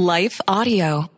Life Audio.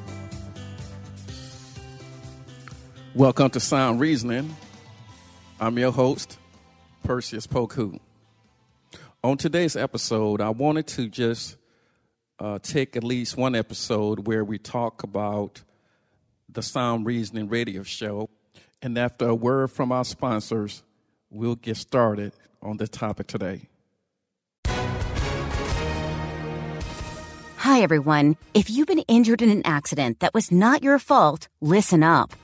Welcome to Sound Reasoning. I'm your host, Perseus Poku. On today's episode, I wanted to just uh, take at least one episode where we talk about the Sound Reasoning radio show. And after a word from our sponsors, we'll get started on the topic today. Hi, everyone. If you've been injured in an accident that was not your fault, listen up.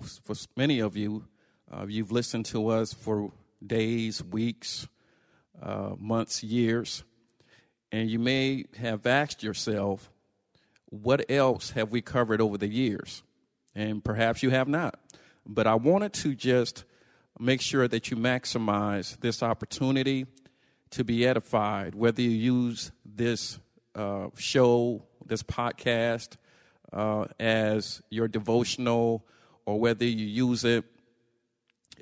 For many of you, uh, you've listened to us for days, weeks, uh, months, years, and you may have asked yourself, what else have we covered over the years? And perhaps you have not. But I wanted to just make sure that you maximize this opportunity to be edified, whether you use this uh, show, this podcast, uh, as your devotional, or whether you use it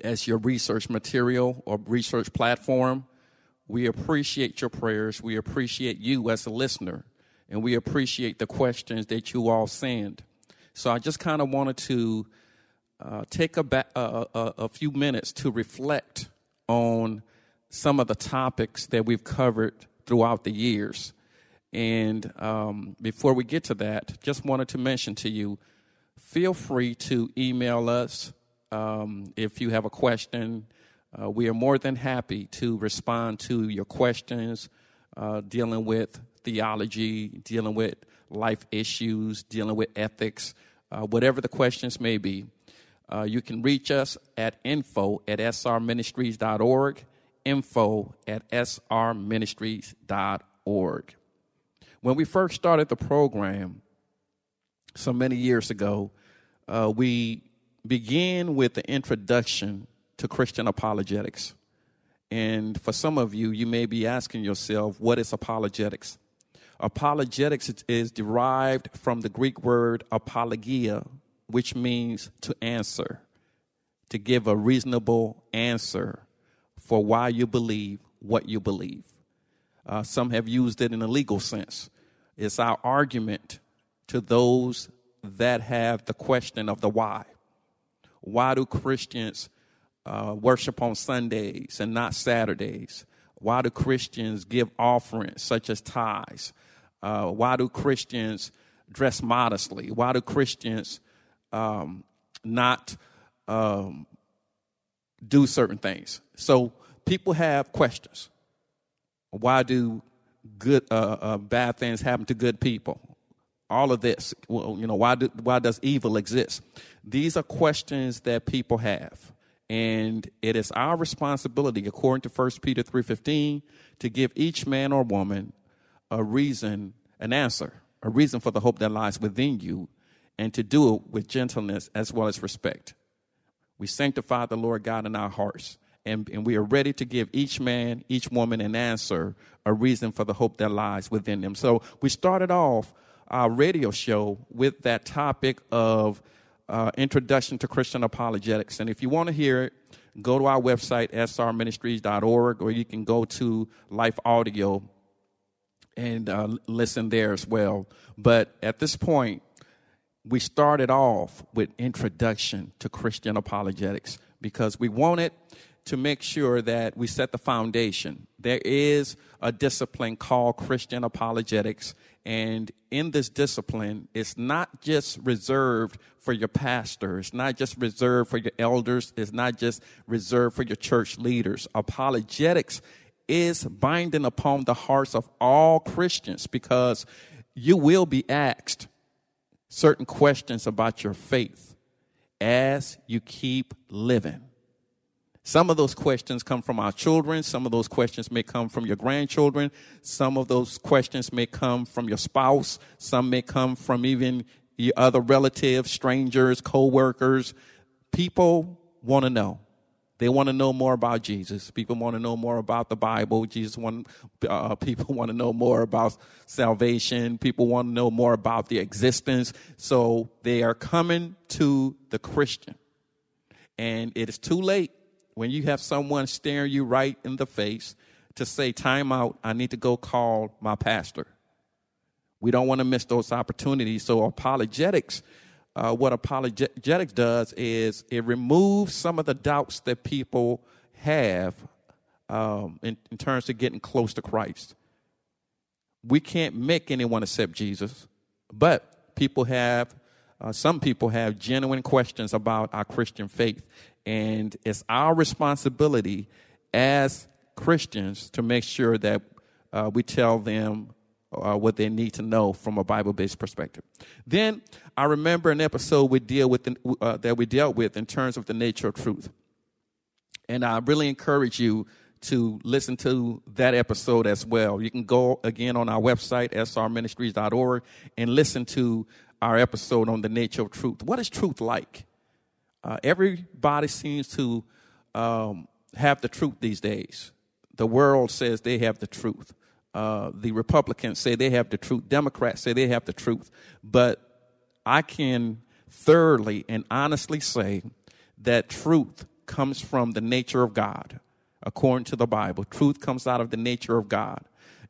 as your research material or research platform. We appreciate your prayers. We appreciate you as a listener and we appreciate the questions that you all send. So I just kind of wanted to uh, take a, ba- a, a, a few minutes to reflect on some of the topics that we've covered throughout the years. And um, before we get to that, just wanted to mention to you feel free to email us um, if you have a question. Uh, we are more than happy to respond to your questions uh, dealing with theology, dealing with life issues, dealing with ethics, uh, whatever the questions may be. Uh, you can reach us at info at srministries.org, info at srministries.org. When we first started the program, so many years ago, uh, we begin with the introduction to Christian apologetics. And for some of you, you may be asking yourself, what is apologetics? Apologetics is derived from the Greek word apologia, which means to answer, to give a reasonable answer for why you believe what you believe. Uh, some have used it in a legal sense. It's our argument to those that have the question of the why. Why do Christians uh, worship on Sundays and not Saturdays? Why do Christians give offerings such as tithes? Uh, why do Christians dress modestly? Why do Christians um, not um, do certain things? So people have questions. Why do good uh, uh, bad things happen to good people? All of this, well, you know, why do, why does evil exist? These are questions that people have, and it is our responsibility, according to 1 Peter three fifteen, to give each man or woman a reason, an answer, a reason for the hope that lies within you, and to do it with gentleness as well as respect. We sanctify the Lord God in our hearts, and, and we are ready to give each man, each woman an answer, a reason for the hope that lies within them. So we started off our radio show with that topic of uh, Introduction to Christian Apologetics. And if you want to hear it, go to our website, srministries.org, or you can go to Life Audio and uh, listen there as well. But at this point, we started off with Introduction to Christian Apologetics because we wanted to make sure that we set the foundation. There is a discipline called Christian apologetics, and in this discipline, it's not just reserved for your pastor, it's not just reserved for your elders, it's not just reserved for your church leaders. Apologetics is binding upon the hearts of all Christians because you will be asked certain questions about your faith as you keep living. Some of those questions come from our children. Some of those questions may come from your grandchildren. Some of those questions may come from your spouse. Some may come from even your other relatives, strangers, co-workers. People want to know. They want to know more about Jesus. People want to know more about the Bible. Jesus want uh, people want to know more about salvation. People want to know more about the existence. So they are coming to the Christian, and it is too late when you have someone staring you right in the face to say, Time out, I need to go call my pastor. We don't want to miss those opportunities. So, apologetics, uh, what apologetics does is it removes some of the doubts that people have um, in, in terms of getting close to Christ. We can't make anyone accept Jesus, but people have uh, some people have genuine questions about our Christian faith. And it's our responsibility as Christians to make sure that uh, we tell them uh, what they need to know from a Bible-based perspective. Then I remember an episode we deal with uh, that we dealt with in terms of the nature of truth, and I really encourage you to listen to that episode as well. You can go again on our website srministries.org and listen to our episode on the nature of truth. What is truth like? Uh, everybody seems to um, have the truth these days. The world says they have the truth. Uh, the Republicans say they have the truth. Democrats say they have the truth. But I can thoroughly and honestly say that truth comes from the nature of God, according to the Bible. Truth comes out of the nature of God.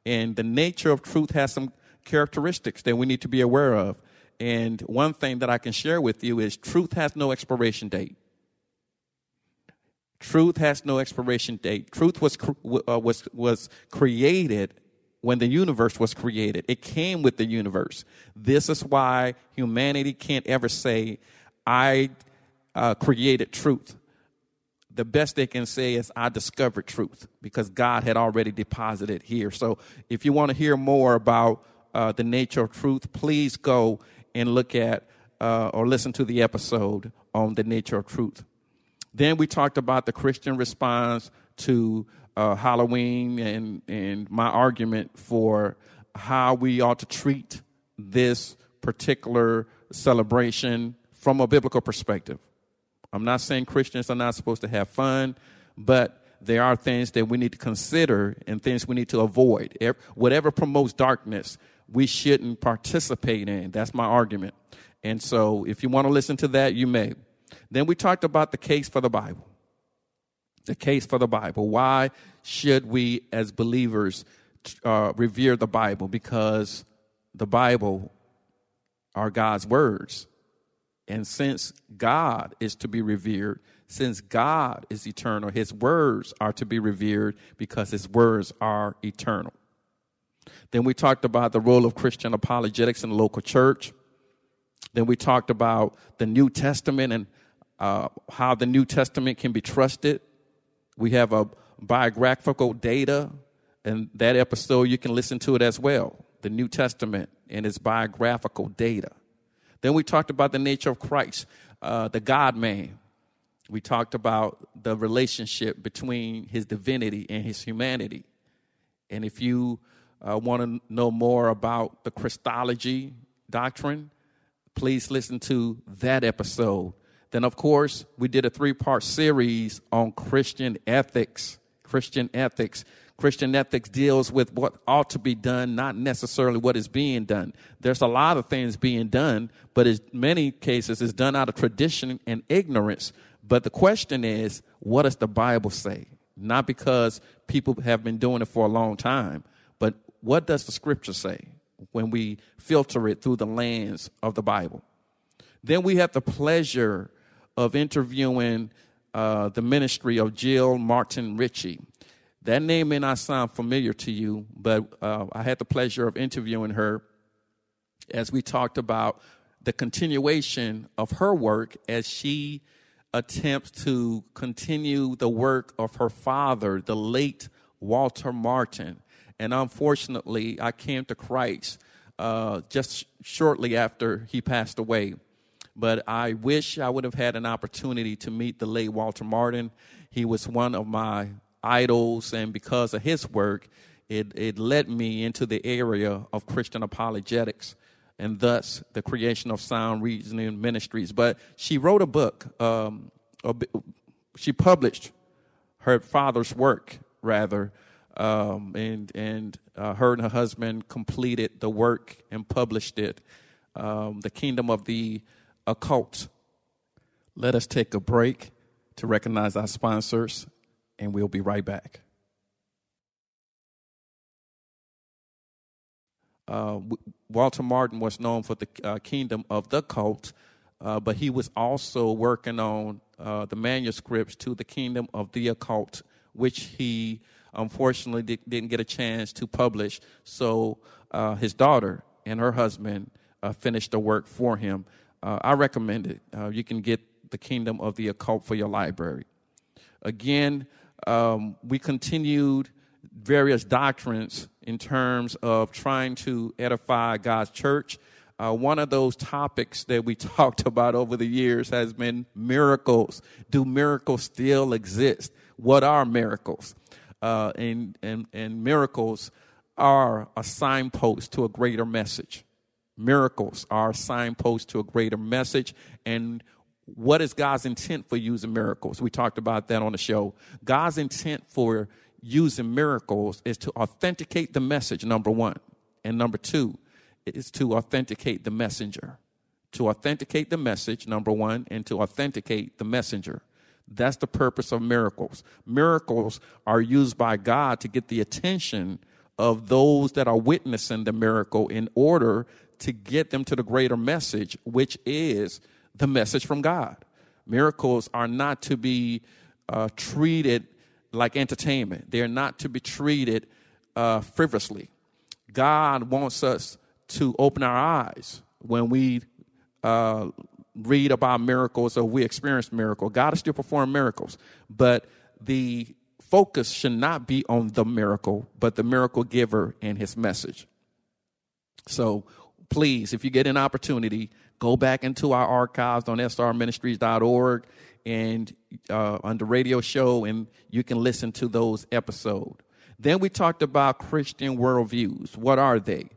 And the nature of truth has some characteristics that we need to be aware of. And one thing that I can share with you is truth has no expiration date. Truth has no expiration date. Truth was uh, was was created when the universe was created. It came with the universe. This is why humanity can't ever say, "I uh, created truth." The best they can say is, "I discovered truth," because God had already deposited here. So, if you want to hear more about uh, the nature of truth, please go and look at uh, or listen to the episode on the nature of truth. Then we talked about the Christian response to uh, Halloween and, and my argument for how we ought to treat this particular celebration from a biblical perspective. I'm not saying Christians are not supposed to have fun, but there are things that we need to consider and things we need to avoid. Whatever promotes darkness, we shouldn't participate in. That's my argument. And so if you want to listen to that, you may. Then we talked about the case for the Bible. The case for the Bible. Why should we, as believers, uh, revere the Bible? Because the Bible are God's words. And since God is to be revered, since God is eternal, his words are to be revered because his words are eternal. Then we talked about the role of Christian apologetics in the local church. Then we talked about the New Testament and uh, how the New Testament can be trusted. We have a biographical data, and that episode you can listen to it as well. The New Testament and its biographical data. Then we talked about the nature of Christ, uh, the God man. We talked about the relationship between his divinity and his humanity. And if you uh, want to know more about the Christology doctrine, please listen to that episode. Then, of course, we did a three part series on Christian ethics. Christian ethics. Christian ethics deals with what ought to be done, not necessarily what is being done. There's a lot of things being done, but in many cases it's done out of tradition and ignorance. But the question is, what does the Bible say? Not because people have been doing it for a long time, what does the scripture say when we filter it through the lens of the Bible? Then we have the pleasure of interviewing uh, the ministry of Jill Martin Rische. That name may not sound familiar to you, but uh, I had the pleasure of interviewing her as we talked about the continuation of her work as she attempts to continue the work of her father, the late Walter Martin. And unfortunately, I came to Christ uh, just shortly after he passed away. But I wish I would have had an opportunity to meet the late Walter Martin. He was one of my idols, and because of his work, it, it led me into the area of Christian apologetics and thus the creation of sound reasoning ministries. But she wrote a book, um, a, she published her father's work, rather, um, and, and uh, her and her husband completed the work and published it, um, The Kingdom of the Occult. Let us take a break to recognize our sponsors and we'll be right back. Uh, Walter Martin was known for the uh, kingdom of the cult, uh, but he was also working on uh, the manuscripts to the kingdom of the occult, which he unfortunately did, not get a chance to publish. So uh, his daughter and her husband uh, finished the work for him. I recommend it. you can get the kingdom of the occult for your library. Again, um, we continued various doctrines in terms of trying to edify God's church. Uh, one of those topics that we talked about over the years has been miracles. Do miracles still exist? What are miracles? Uh, and, and, and miracles are a signpost to a greater message. Miracles are a signpost to a greater message, and what is God's intent for using miracles? We talked about that on the show. God's intent for using miracles is to authenticate the message, number one. And number two is to authenticate the messenger. To authenticate the message, number one, and to authenticate the messenger. That's the purpose of miracles. Miracles are used by God to get the attention of those that are witnessing the miracle in order to get them to the greater message, which is the message from God. Miracles are not to be uh, treated like entertainment, they're not to be treated uh, frivolously. God wants us to open our eyes when we uh, read about miracles or we experience miracles. God is still performing miracles, but the focus should not be on the miracle, but the miracle giver and his message. So please, if you get an opportunity, go back into our archives on srministries.org and uh, on the radio show, and you can listen to those episodes. Then we talked about Christian worldviews. What are they?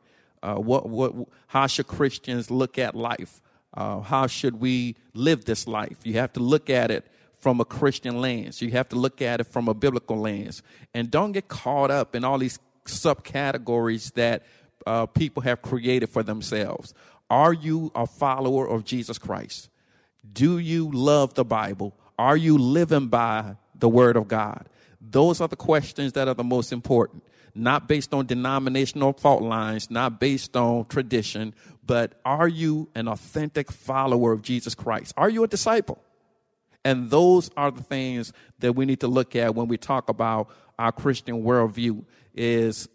Uh, what, what, how should Christians look at life? Uh, how should we live this life? You have to look at it from a Christian lens. You have to look at it from a biblical lens. And don't get caught up in all these subcategories that uh, people have created for themselves. Are you a follower of Jesus Christ? Do you love the Bible? Are you living by the Word of God? Those are the questions that are the most important. Not based on denominational fault lines, not based on tradition, but are you an authentic follower of Jesus Christ? Are you a disciple? And those are the things that we need to look at when we talk about our Christian worldview is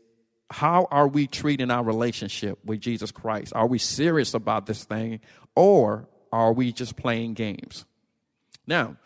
how are we treating our relationship with Jesus Christ? Are we serious about this thing or are we just playing games? Now,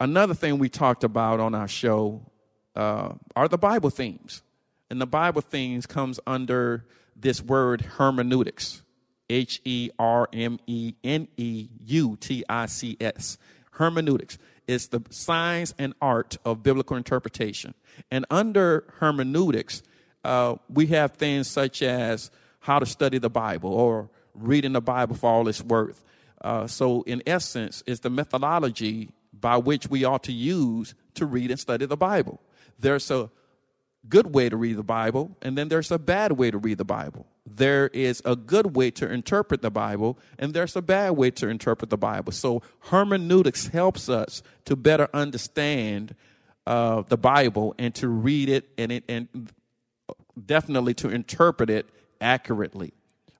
another thing we talked about on our show uh, are the Bible themes. And the Bible themes comes under this word hermeneutics. H E R M E N E U T I C S. Hermeneutics is the science and art of biblical interpretation. And under hermeneutics, uh, we have things such as how to study the Bible or reading the Bible for all it's worth. Uh, so, in essence, it's the methodology by which we ought to use to read and study the Bible. There's a good way to read the Bible, and then there's a bad way to read the Bible. There is a good way to interpret the Bible, and there's a bad way to interpret the Bible. So hermeneutics helps us to better understand uh, the Bible and to read it and it and definitely to interpret it accurately.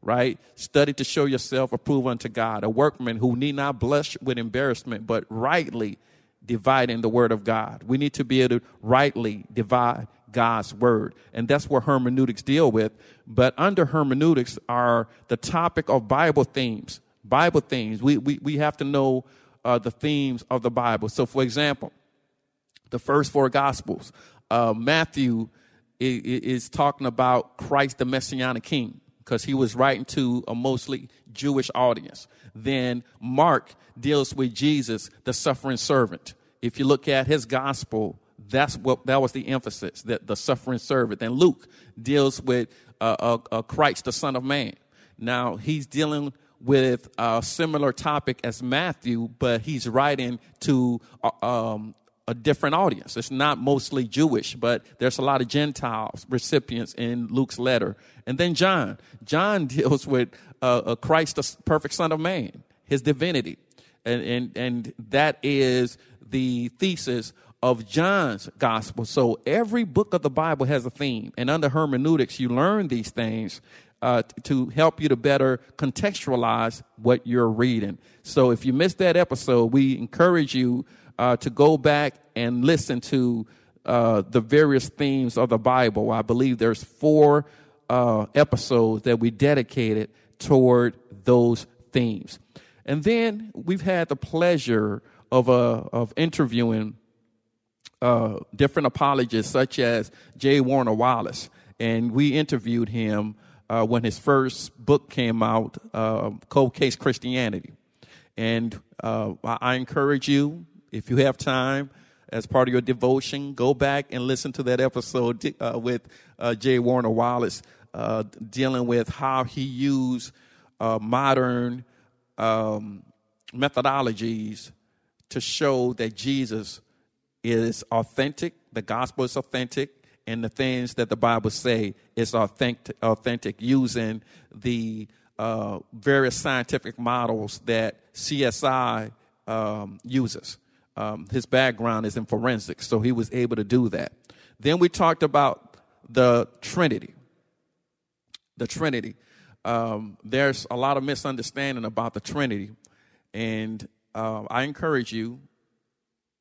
Right? Study to show yourself approved unto God, a workman who need not blush with embarrassment, but rightly dividing the word of God. We need to be able to rightly divide God's word. And that's what hermeneutics deal with. But under hermeneutics are the topic of Bible themes. Bible themes. We, we, we have to know uh, the themes of the Bible. So, for example, the first four Gospels, uh, Matthew is, is talking about Christ, the Messianic King, because he was writing to a mostly Jewish audience. Then Mark deals with Jesus, the suffering servant. If you look at his gospel, that's what that was the emphasis that the suffering servant. Then Luke deals with uh, uh, uh, Christ, the Son of Man. Now he's dealing with a similar topic as Matthew, but he's writing to uh, um, a different audience. It's not mostly Jewish, but there's a lot of Gentiles recipients in Luke's letter. And then John. John deals with uh, Christ, the perfect Son of Man, his divinity. And, and, and that is the thesis of John's gospel. So every book of the Bible has a theme, and under hermeneutics, you learn these things uh, to help you to better contextualize what you're reading. So if you missed that episode, we encourage you uh, to go back and listen to uh, the various themes of the Bible. I believe there's four uh, episodes that we dedicated toward those themes. And then we've had the pleasure of, uh, of interviewing uh, different apologists, such as J. Warner Wallace. And we interviewed him uh, when his first book came out, uh, Cold Case Christianity. And uh, I encourage you, if you have time, as part of your devotion, go back and listen to that episode uh, with uh, J. Warner Wallace dealing with how he used modern um, methodologies to show that Jesus is authentic, the gospel is authentic, and the things that the Bible say is authentic, authentic using the uh, various scientific models that CSI um, uses. Um, his background is in forensics, so he was able to do that. Then we talked about the Trinity. The Trinity. Um, there's a lot of misunderstanding about the Trinity, and uh, I encourage you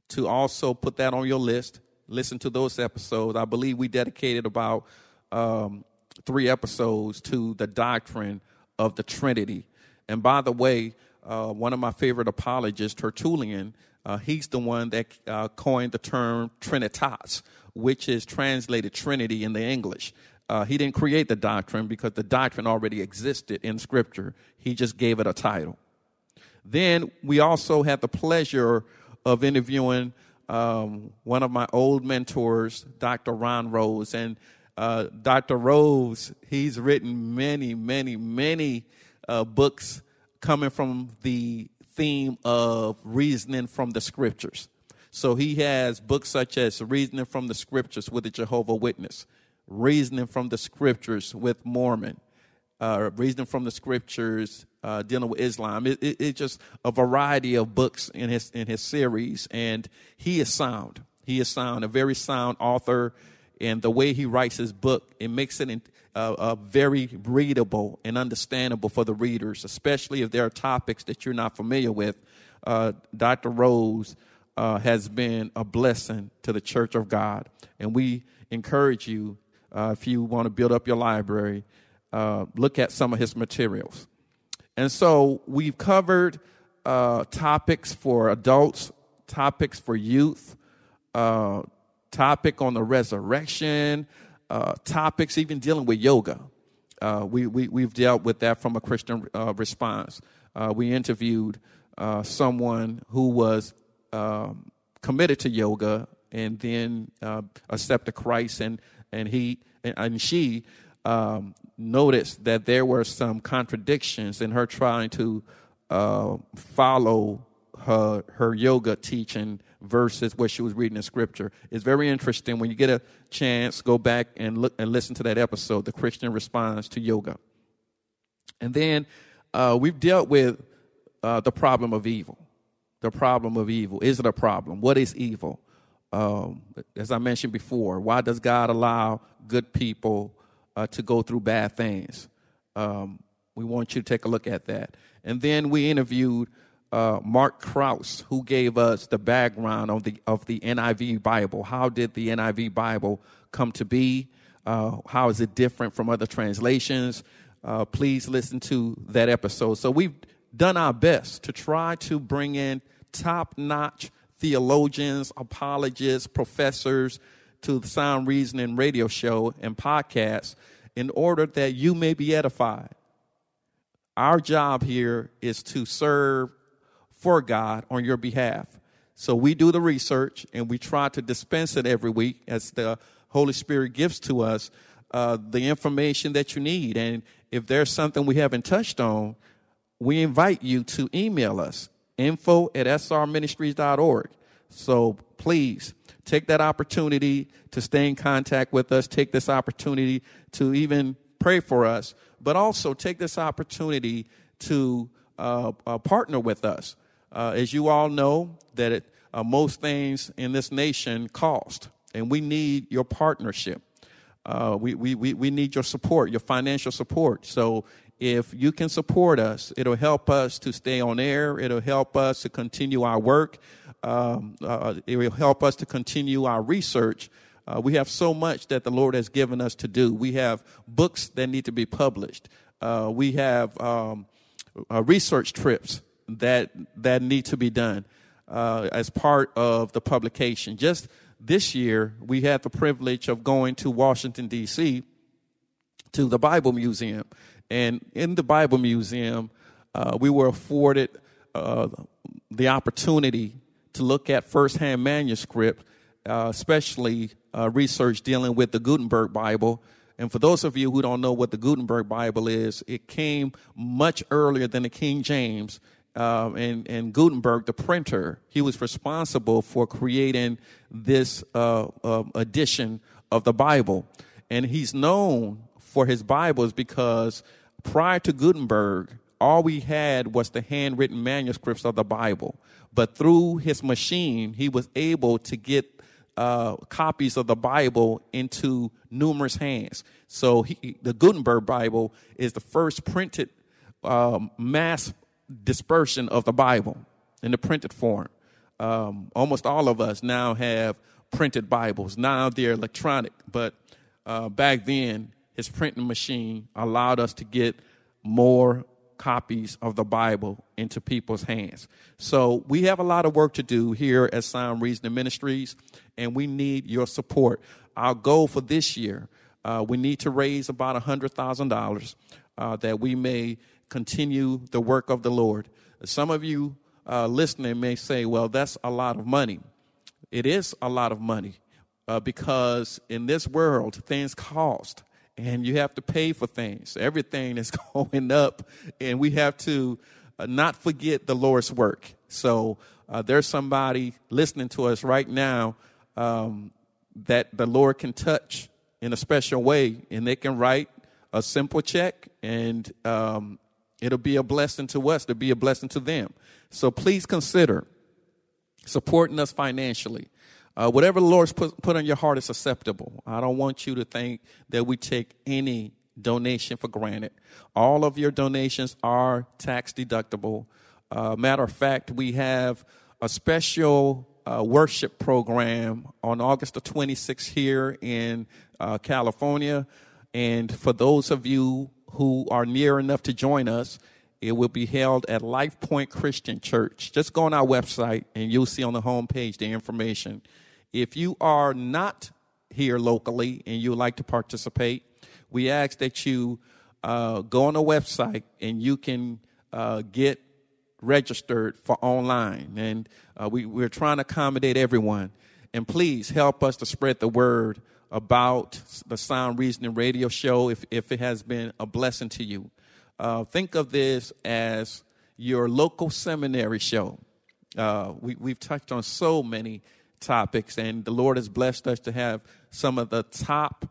to also put that on your list. Listen to those episodes. I believe we dedicated about um, three episodes to the doctrine of the Trinity. And by the way, uh, one of my favorite apologists, Tertullian, uh, he's the one that uh, coined the term Trinitas, which is translated Trinity in the English. Uh, he didn't create the doctrine because the doctrine already existed in Scripture. He just gave it a title. Then we also had the pleasure of interviewing um, one of my old mentors, Dr. Ron Rhodes. And uh, Dr. Rhodes, he's written many, many, many uh, books coming from the theme of reasoning from the scriptures. So he has books such as Reasoning from the Scriptures with the Jehovah Witness, Reasoning from the Scriptures with Mormon, uh, Reasoning from the Scriptures uh, dealing with Islam. It, it, it's just a variety of books in his in his series, and he is sound. He is sound, a very sound author, and the way he writes his book, it makes it in, uh, uh, very readable and understandable for the readers, especially if there are topics that you're not familiar with. Uh, Dr. Rhodes uh, has been a blessing to the Church of God, and we encourage you uh, if you want to build up your library, look at some of his materials. And so we've covered uh, topics for adults, topics for youth, uh, topic on the resurrection, uh, topics even dealing with yoga. Uh, we, we, we've dealt with that from a Christian uh, response. Uh, we interviewed someone who was um, committed to yoga and then accepted Christ, and, and he and, and she um, noticed that there were some contradictions in her trying to uh, follow her, her yoga teaching versus what she was reading in scripture. It's very interesting. When you get a chance, go back and look and listen to that episode, The Christian Response to Yoga. And then uh, we've dealt with uh, the problem of evil. The problem of evil. Is it a problem? What is evil? Um, as I mentioned before, why does God allow good people uh, to go through bad things? Um, we want you to take a look at that. And then we interviewed uh, Mark Krause, who gave us the background of the of the NIV Bible. How did the NIV Bible come to be? Uh, how is it different from other translations? Uh, please listen to that episode. So we've done our best to try to bring in top notch theologians, apologists, professors to the Sound Reasoning radio show and podcast in order that you may be edified. Our job here is to serve for God on your behalf. So we do the research and we try to dispense it every week as the Holy Spirit gives to us uh, the information that you need. And if there's something we haven't touched on, we invite you to email us info at srministries.org. So please take that opportunity to stay in contact with us. Take this opportunity to even pray for us, but also take this opportunity to uh, uh, partner with us. Uh, as you all know, that it, uh, most things in this nation cost, and we need your partnership. Uh, we, we, we need your support, your financial support. So if you can support us, it'll help us to stay on air. It'll help us to continue our work. Um, uh, it will help us to continue our research. Uh, we have so much that the Lord has given us to do. We have books that need to be published. Uh, we have um, uh, research trips that that need to be done uh, as part of the publication. Just this year, we had the privilege of going to Washington D.C. to the Bible Museum and in the Bible Museum, uh, we were afforded the opportunity to look at firsthand manuscript, uh, especially uh, research dealing with the Gutenberg Bible. And for those of you who don't know what the Gutenberg Bible is, it came much earlier than the King James. Um, and, and Gutenberg, the printer, he was responsible for creating this uh, uh, edition of the Bible. And he's known for his Bibles because prior to Gutenberg, all we had was the handwritten manuscripts of the Bible. But through his machine, he was able to get uh, copies of the Bible into numerous hands. So he, the Gutenberg Bible is the first printed um, mass dispersion of the Bible in the printed form. Um, almost all of us now have printed Bibles. Now they're electronic, but uh, back then his printing machine allowed us to get more copies of the Bible into people's hands. So we have a lot of work to do here at Sound Reasoning Ministries, and we need your support. Our goal for this year, uh, we need to raise about $100,000 uh, that we may continue the work of the Lord. Some of you uh, listening may say, well, that's a lot of money. It is a lot of money uh, because in this world, things cost and you have to pay for things. Everything is going up, and we have to uh, not forget the Lord's work. So uh, there's somebody listening to us right now um, that the Lord can touch in a special way, and they can write a simple check, and um, it'll be a blessing to us, to be a blessing to them. So please consider supporting us financially. Uh, whatever the Lord's put, put on your heart is acceptable. I don't want you to think that we take any donation for granted. All of your donations are tax deductible. Uh, matter of fact, we have a special uh, worship program on August the 26th here in uh, California. And for those of you who are near enough to join us, it will be held at Life Point Christian Church. Just go on our website and you'll see on the homepage the information. If you are not here locally and you would like to participate, we ask that you uh, go on the website and you can uh, get registered for online. And uh, we, we're trying to accommodate everyone. And please help us to spread the word about the Sound Reasoning Radio Show if, if it has been a blessing to you. Uh, think of this as your local seminary show. Uh, we, we've touched on so many topics, and the Lord has blessed us to have some of the top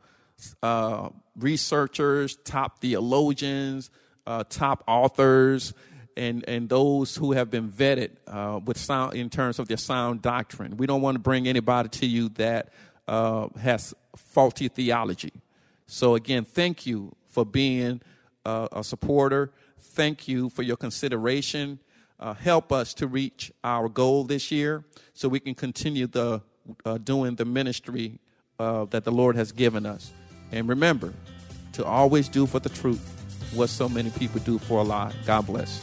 uh, researchers, top theologians, uh, top authors, and, and those who have been vetted uh, with sound in terms of their sound doctrine. We don't want to bring anybody to you that uh, has faulty theology. So again, thank you for being uh, a supporter. Thank you for your consideration. Uh, help us to reach our goal this year, so we can continue the uh, doing the ministry uh, that the Lord has given us. And remember to always do for the truth what so many people do for a lie. God bless.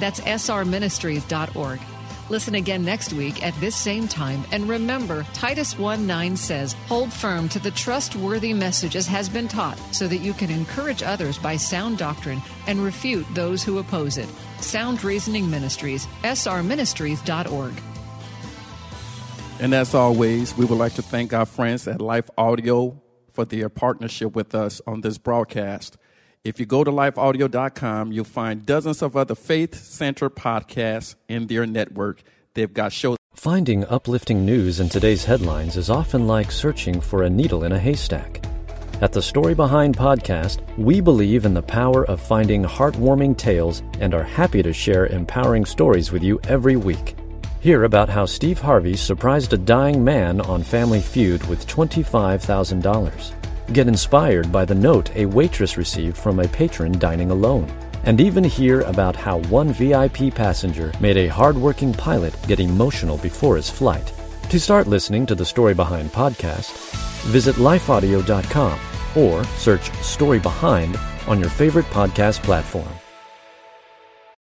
That's srministries.org. Listen again next week at this same time. And remember, Titus 1 9 says, Hold firm to the trustworthy message as has been taught, so that you can encourage others by sound doctrine and refute those who oppose it. Sound Reasoning Ministries, srministries.org. And as always, we would like to thank our friends at Life Audio for their partnership with us on this broadcast. If you go to lifeaudio.com, you'll find dozens of other faith centered podcasts in their network. They've got shows. Finding uplifting news in today's headlines is often like searching for a needle in a haystack. At the Story Behind podcast, we believe in the power of finding heartwarming tales and are happy to share empowering stories with you every week. Hear about how Steve Harvey surprised a dying man on Family Feud with $25,000. Get inspired by the note a waitress received from a patron dining alone. And even hear about how one VIP passenger made a hardworking pilot get emotional before his flight. To start listening to the Story Behind podcast, visit lifeaudio.com or search Story Behind on your favorite podcast platform.